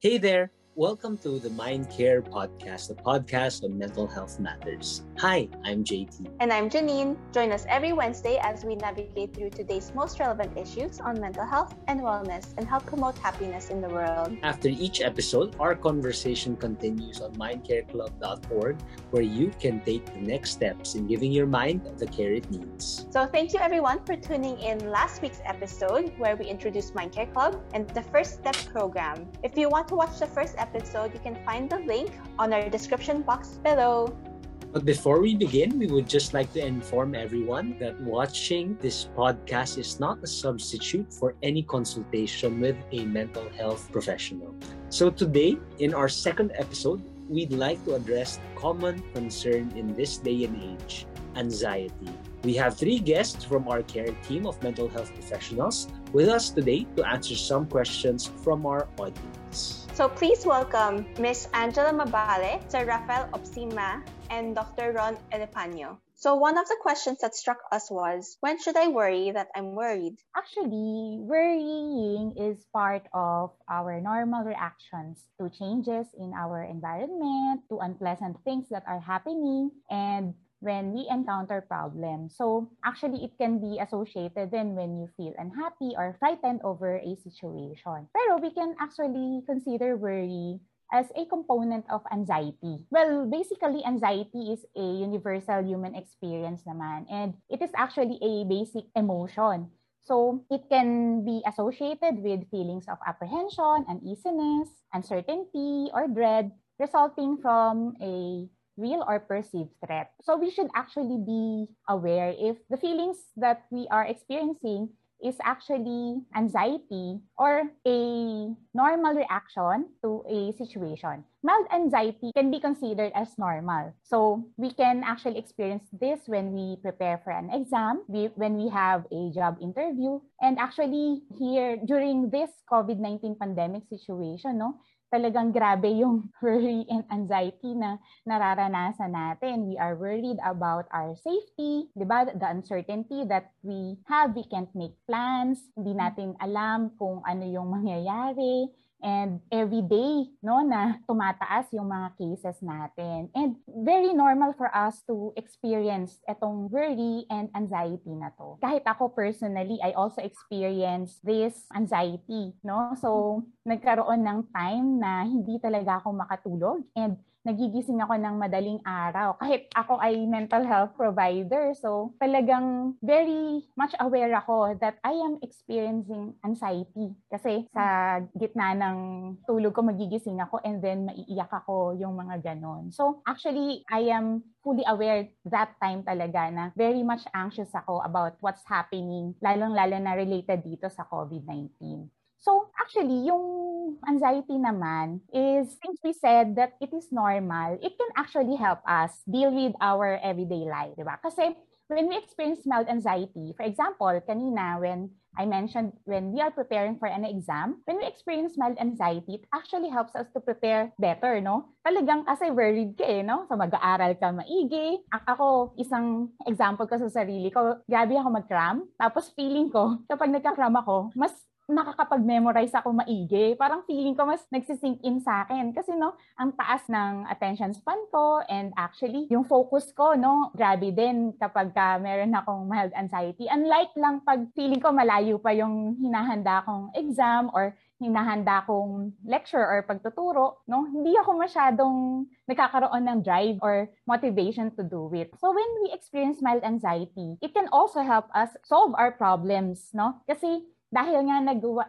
Hey there! Welcome to the Mind Care Podcast, a podcast on mental health matters. Hi, I'm JT. And I'm Janine. Join us every Wednesday as we navigate through today's most relevant issues on mental health and wellness and help promote happiness in the world. After each episode, our conversation continues on mindcareclub.org, where you can take the next steps in giving your mind the care it needs. So, thank you everyone for tuning in last week's episode where we introduced Mind Care Club and the First Step program. If you want to watch the first episode, you can find the link on our description box below. But before we begin, we would just like to inform everyone that watching this podcast is not a substitute for any consultation with a mental health professional. So today, in our second episode, we'd like to address the common concern in this day and age, anxiety. We have three guests from our care team of mental health professionals with us today to answer some questions from our audience. So please welcome Ms. Angela Mabale, Sir Rafael Opsima, and Dr. Ron Elepaño. So one of the questions that struck us was, when should I worry that I'm worried? Actually, worrying is part of our normal reactions to changes in our environment, to unpleasant things that are happening, and when we encounter problems. So actually, it can be associated then when you feel unhappy or frightened over a situation. Pero we can actually consider worry as a component of anxiety. Well, basically, anxiety is a universal human experience naman. And it is actually a basic emotion. So it can be associated with feelings of apprehension, uneasiness, uncertainty, or dread resulting from a real or perceived threat. So we should actually be aware if the feelings that we are experiencing is actually anxiety or a normal reaction to a situation. Mild anxiety can be considered as normal. So we can actually experience this when we prepare for an exam, we, when we have a job interview. And actually here during this COVID-19 pandemic situation, no, talagang grabe yung worry and anxiety na nararanasan natin. We are worried about our safety, di ba? The uncertainty that we have, we can't make plans, hindi natin alam kung ano yung mangyayari. And every day, no, na tumataas yung mga cases natin. And very normal for us to experience itong worry and anxiety na to. Kahit ako personally, I also experience this anxiety, no? So, nagkaroon ng time na hindi talaga ako makatulog and nagigising ako ng madaling araw. Kahit ako ay mental health provider, so talagang very much aware ako that I am experiencing anxiety. Kasi sa gitna ng tulog ko, magigising ako and then maiiyak ako yung mga ganon. So actually, I am fully aware that time talaga na very much anxious ako about what's happening, lalong-lalo na related dito sa COVID-19. So actually, yung anxiety naman is, since we said that it is normal, it can actually help us deal with our everyday life, di ba? Kasi when we experience mild anxiety, for example, kanina when I mentioned when we are preparing for an exam, when we experience mild anxiety, it actually helps us to prepare better, no? Talagang kasi worried ka eh, no? So mag-aaral ka maigi. Ako, isang example ko sa sarili ko, grabe ako mag-cram. Tapos feeling ko, kapag nagka-cram ako, mas nakakapag-memorize ako maigi. Parang feeling ko mas nagsisink in sa akin. Kasi no, ang taas ng attention span ko and actually yung focus ko, no, grabe din kapag ka meron akong mild anxiety. Unlike lang pag feeling ko malayo pa yung hinahanda kong exam or hinahanda kong lecture or pagtuturo, no, hindi ako masyadong nagkakaroon ng drive or motivation to do it. So when we experience mild anxiety, it can also help us solve our problems, no? Kasi dahil nga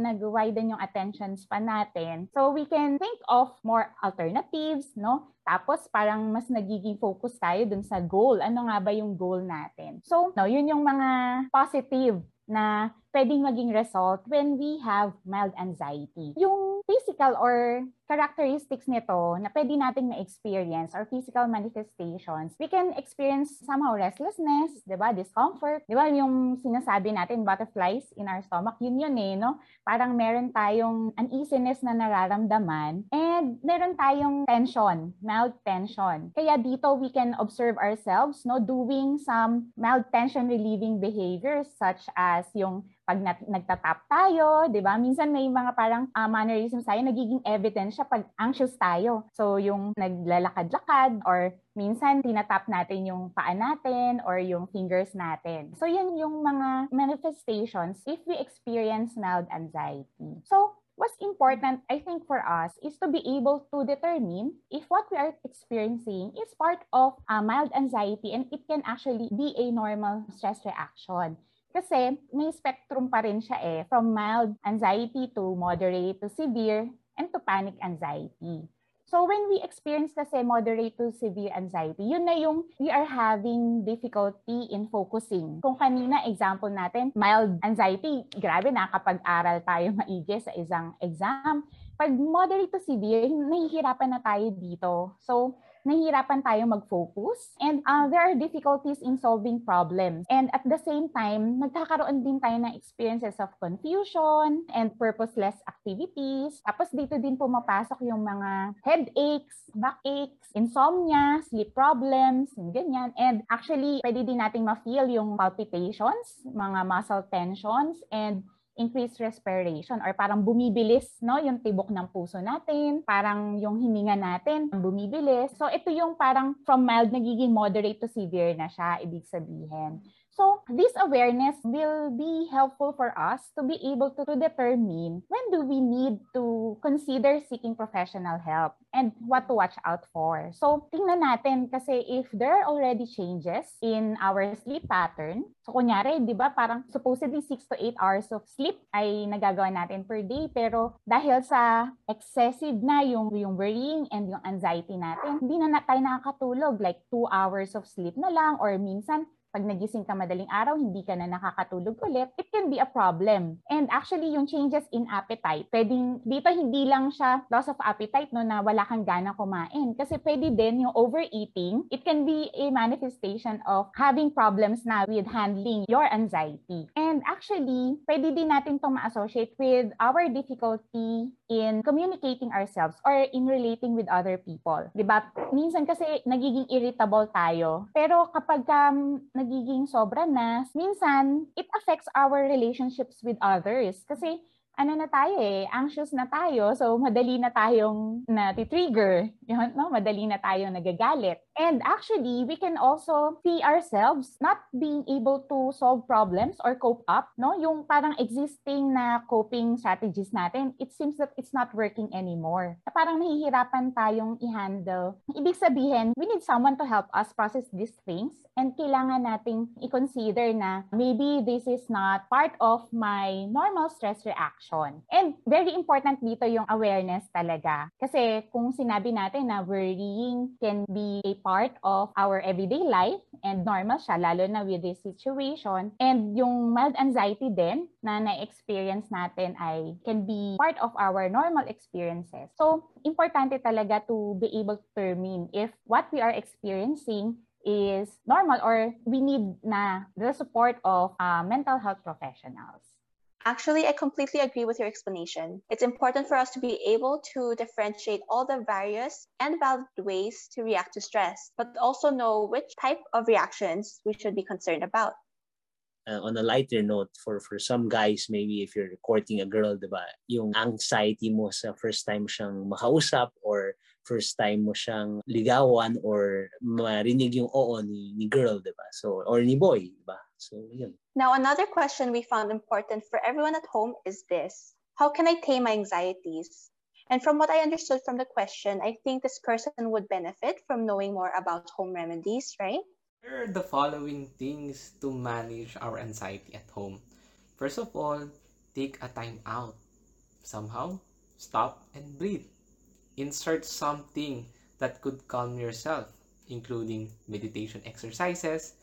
nag-widen yung attention span natin, so we can think of more alternatives, no? Tapos parang mas nagiging focus tayo dun sa goal. Ano nga ba yung goal natin? So, no, yun yung mga positive na pwedeng maging result when we have mild anxiety. Yung physical or characteristics nito na pwede nating ma-experience or physical manifestations, we can experience somehow restlessness, di ba? Discomfort. Di ba yung sinasabi natin, butterflies in our stomach, yun yun eh, no? Parang meron tayong uneasiness na nararamdaman and meron tayong tension, mild tension. Kaya dito we can observe ourselves, no, doing some mild tension relieving behaviors such as yung pag nat- nagtatap tayo, di ba? Minsan may mga parang uh, mannerisms tayo, nagiging evidence siya pag anxious tayo. So, yung naglalakad-lakad or minsan tinatap natin yung paa natin or yung fingers natin. So, yan yung mga manifestations if we experience mild anxiety. So, what's important, I think, for us is to be able to determine if what we are experiencing is part of uh, mild anxiety and it can actually be a normal stress reaction. Kasi may spectrum pa rin siya eh, from mild anxiety to moderate to severe and to panic anxiety. So when we experience kasi moderate to severe anxiety, yun na yung we are having difficulty in focusing. Kung kanina example natin, mild anxiety, grabe na kapag aral tayo maigi sa isang exam. Pag moderate to severe, nahihirapan na tayo dito. So nahihirapan tayo mag-focus and uh, there are difficulties in solving problems. And at the same time, nagkakaroon din tayo ng experiences of confusion and purposeless activities. Tapos dito din pumapasok yung mga headaches, backaches, insomnia, sleep problems, and ganyan. And actually, pwede din nating ma-feel yung palpitations, mga muscle tensions, and increased respiration or parang bumibilis no yung tibok ng puso natin, parang yung hininga natin bumibilis. So ito yung parang from mild nagiging moderate to severe na siya ibig sabihin. So, this awareness will be helpful for us to be able to, to determine when do we need to consider seeking professional help and what to watch out for. So, tingnan natin kasi if there are already changes in our sleep pattern, so kunyari, di ba, parang supposedly 6 to 8 hours of sleep ay nagagawa natin per day, pero dahil sa excessive na yung, yung worrying and yung anxiety natin, hindi na, na tayo nakakatulog, like 2 hours of sleep na lang or minsan pag nagising ka madaling araw, hindi ka na nakakatulog ulit, it can be a problem. And actually, yung changes in appetite, pwedeng, dito hindi lang siya loss of appetite, no, na wala kang gana kumain. Kasi pwede din yung overeating, it can be a manifestation of having problems na with handling your anxiety. And actually, pwede din natin itong ma-associate with our difficulty in communicating ourselves or in relating with other people. 'Di ba? Minsan kasi nagiging irritable tayo. Pero kapag um, nagiging sobra na, minsan, it affects our relationships with others. Kasi ano na tayo eh, anxious na tayo. So, madali na tayong na-trigger. Yun, no? Madali na tayong nagagalit. And actually, we can also see ourselves not being able to solve problems or cope up. No? Yung parang existing na coping strategies natin, it seems that it's not working anymore. Parang nahihirapan tayong i-handle. Ibig sabihin, we need someone to help us process these things and kailangan nating i-consider na maybe this is not part of my normal stress reaction action. And very important dito yung awareness talaga. Kasi kung sinabi natin na worrying can be a part of our everyday life and normal siya, lalo na with this situation. And yung mild anxiety din na na-experience natin ay can be part of our normal experiences. So, importante talaga to be able to determine if what we are experiencing is normal or we need na the support of uh, mental health professionals. Actually, I completely agree with your explanation. It's important for us to be able to differentiate all the various and valid ways to react to stress, but also know which type of reactions we should be concerned about. Uh, on a lighter note, for for some guys, maybe if you're courting a girl, diba, yung anxiety mo sa first time siyang makausap or first time mo siyang ligawan or marinig yung oo ni, ni girl, diba? So, or ni boy, diba? So, yun. Now, another question we found important for everyone at home is this How can I tame my anxieties? And from what I understood from the question, I think this person would benefit from knowing more about home remedies, right? Here are the following things to manage our anxiety at home. First of all, take a time out. Somehow, stop and breathe. Insert something that could calm yourself, including meditation exercises,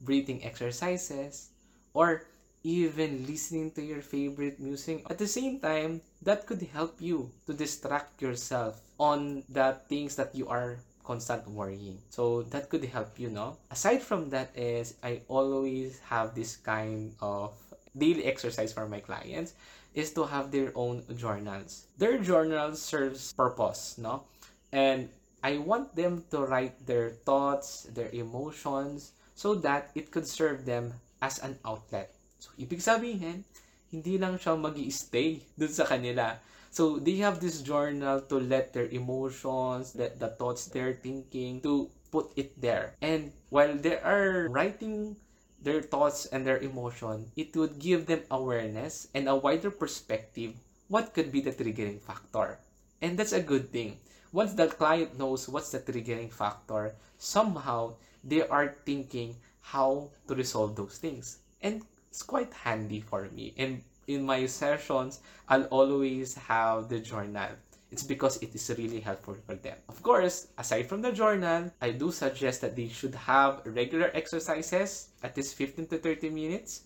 breathing exercises, or even listening to your favorite music. At the same time, that could help you to distract yourself on the things that you are constant worrying. So that could help you, no? Aside from that is I always have this kind of daily exercise for my clients is to have their own journals. Their journal serves purpose, no? And I want them to write their thoughts, their emotions, so that it could serve them as an outlet. So, ibig sabihin, hindi lang siya mag stay dun sa kanila. So, they have this journal to let their emotions, let the thoughts they're thinking, to put it there. And while they are writing their thoughts and their emotion, it would give them awareness and a wider perspective what could be the triggering factor. And that's a good thing. Once the client knows what's the triggering factor, somehow they are thinking how to resolve those things. And it's quite handy for me. And in my sessions, I'll always have the journal. It's because it is really helpful for them. Of course, aside from the journal, I do suggest that they should have regular exercises, at least 15 to 30 minutes,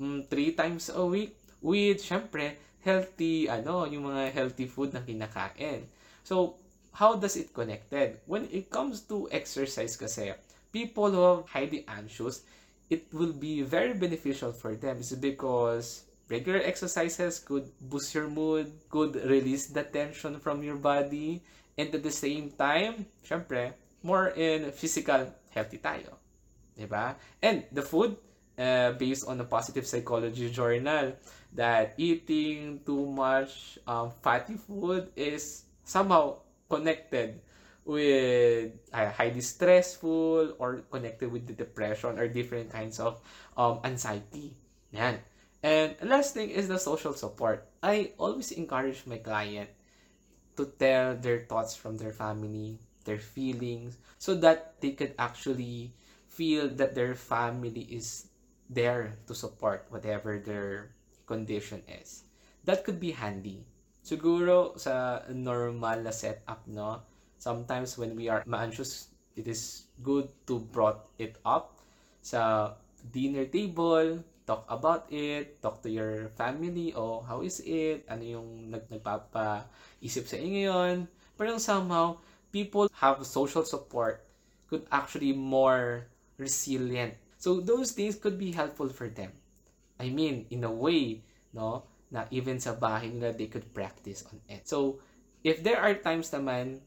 um, three times a week, with, syempre, healthy, ano, yung mga healthy food na kinakain. So, how does it connected? When it comes to exercise kasi, people who are highly anxious, it will be very beneficial for them is because regular exercises could boost your mood, could release the tension from your body, and at the same time, syempre, more in physical healthy tayo. Diba? And the food, uh, based on the positive psychology journal, that eating too much um, fatty food is somehow connected with uh, highly stressful or connected with the depression or different kinds of um, anxiety. Yan. And last thing is the social support. I always encourage my client to tell their thoughts from their family, their feelings, so that they could actually feel that their family is there to support whatever their condition is. That could be handy. Siguro sa normal na setup, no? Sometimes when we are ma-anxious, it is good to brought it up sa dinner table, talk about it, talk to your family, oh, how is it, ano yung nag nagpapaisip sa inyo ngayon. Pero somehow, people have social support could actually more resilient. So those things could be helpful for them. I mean, in a way, no, na even sa bahay nila, they could practice on it. So, if there are times naman,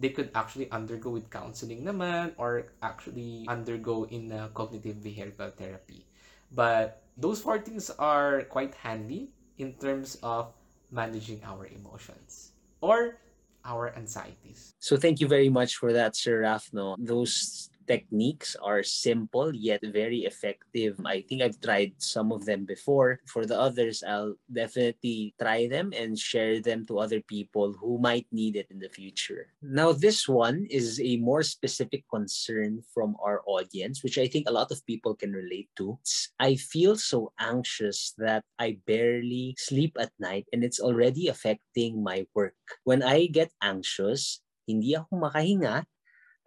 they could actually undergo with counseling naman or actually undergo in a cognitive behavioral therapy. But those four things are quite handy in terms of managing our emotions or our anxieties. So thank you very much for that, Sir Rafno. Those techniques are simple yet very effective. I think I've tried some of them before. For the others, I'll definitely try them and share them to other people who might need it in the future. Now, this one is a more specific concern from our audience, which I think a lot of people can relate to. I feel so anxious that I barely sleep at night and it's already affecting my work. When I get anxious, hindi ako makahinga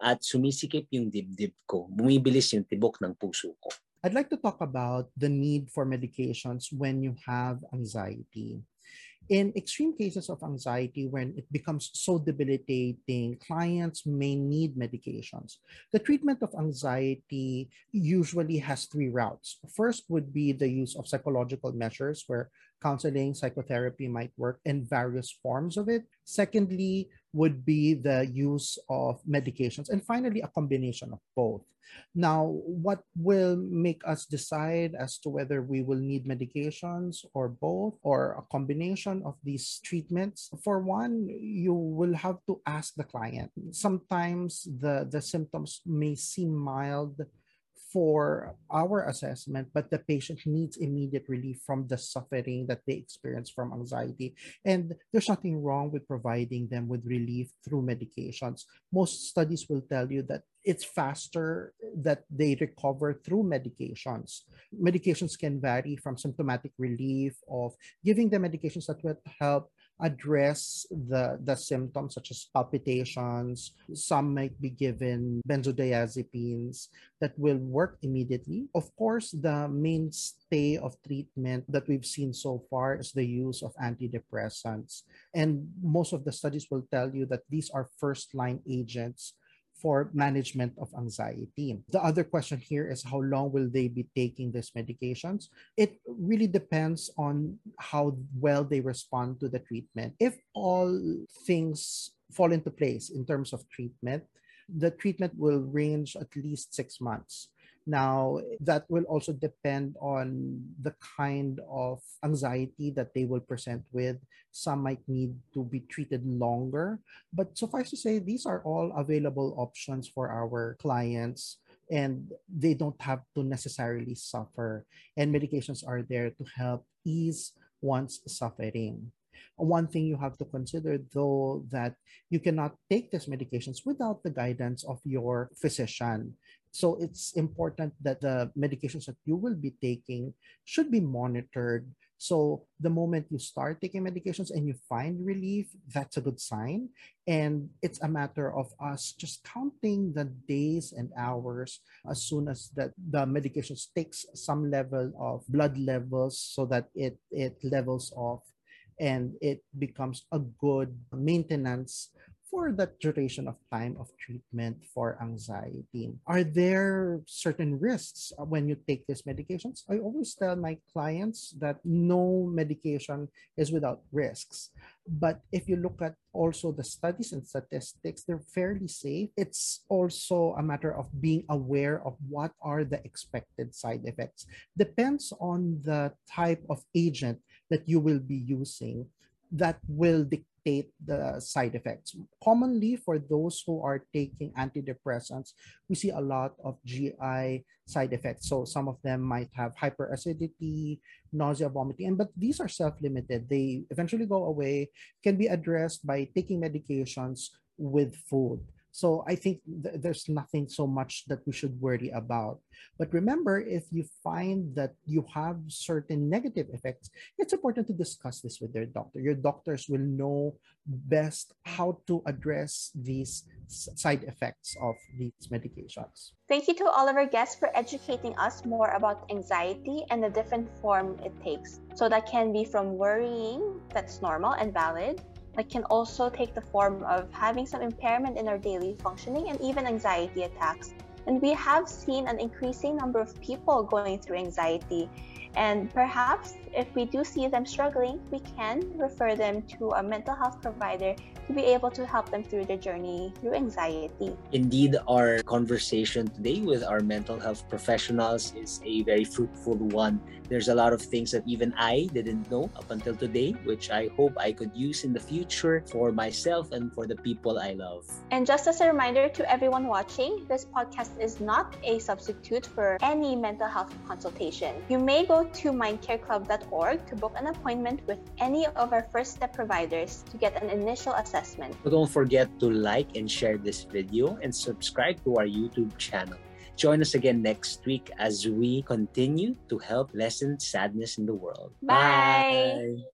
at sumisikip yung dibdib ko. Bumibilis yung tibok ng puso ko. I'd like to talk about the need for medications when you have anxiety. In extreme cases of anxiety, when it becomes so debilitating, clients may need medications. The treatment of anxiety usually has three routes. First would be the use of psychological measures where counseling, psychotherapy might work in various forms of it. Secondly, would be the use of medications. And finally, a combination of both. Now, what will make us decide as to whether we will need medications or both or a combination of these treatments? For one, you will have to ask the client. Sometimes the, the symptoms may seem mild for our assessment, but the patient needs immediate relief from the suffering that they experience from anxiety. And there's nothing wrong with providing them with relief through medications. Most studies will tell you that it's faster that they recover through medications. Medications can vary from symptomatic relief of giving them medications that will help address the, the symptoms such as palpitations. Some might be given benzodiazepines that will work immediately. Of course, the mainstay of treatment that we've seen so far is the use of antidepressants. And most of the studies will tell you that these are first line agents for management of anxiety. The other question here is how long will they be taking these medications? It really depends on how well they respond to the treatment. If all things fall into place in terms of treatment, the treatment will range at least six months. Now, that will also depend on the kind of anxiety that they will present with. Some might need to be treated longer. But suffice to say, these are all available options for our clients and they don't have to necessarily suffer. And medications are there to help ease one's suffering. One thing you have to consider, though, that you cannot take these medications without the guidance of your physician. So it's important that the medications that you will be taking should be monitored. So the moment you start taking medications and you find relief, that's a good sign. And it's a matter of us just counting the days and hours as soon as that the medications takes some level of blood levels so that it it levels off and it becomes a good maintenance for the duration of time of treatment for anxiety. Are there certain risks when you take these medications? I always tell my clients that no medication is without risks. But if you look at also the studies and statistics, they're fairly safe. It's also a matter of being aware of what are the expected side effects. Depends on the type of agent that you will be using that will dictate dictate the side effects. Commonly, for those who are taking antidepressants, we see a lot of GI side effects. So some of them might have hyperacidity, nausea, vomiting, and but these are self-limited. They eventually go away, can be addressed by taking medications with food. So I think th- there's nothing so much that we should worry about. But remember, if you find that you have certain negative effects, it's important to discuss this with your doctor. Your doctors will know best how to address these side effects of these medications. Thank you to all of our guests for educating us more about anxiety and the different form it takes. So that can be from worrying, that's normal and valid, that can also take the form of having some impairment in our daily functioning and even anxiety attacks. And we have seen an increasing number of people going through anxiety. And perhaps if we do see them struggling, we can refer them to a mental health provider to be able to help them through their journey through anxiety. Indeed, our conversation today with our mental health professionals is a very fruitful one. There's a lot of things that even I didn't know up until today, which I hope I could use in the future for myself and for the people I love. And just as a reminder to everyone watching, this podcast is not a substitute for any mental health consultation. You may go to mindcareclub.org to book an appointment with any of our first step providers to get an initial assessment. So don't forget to like and share this video and subscribe to our YouTube channel. Join us again next week as we continue to help lessen sadness in the world. Bye. Bye.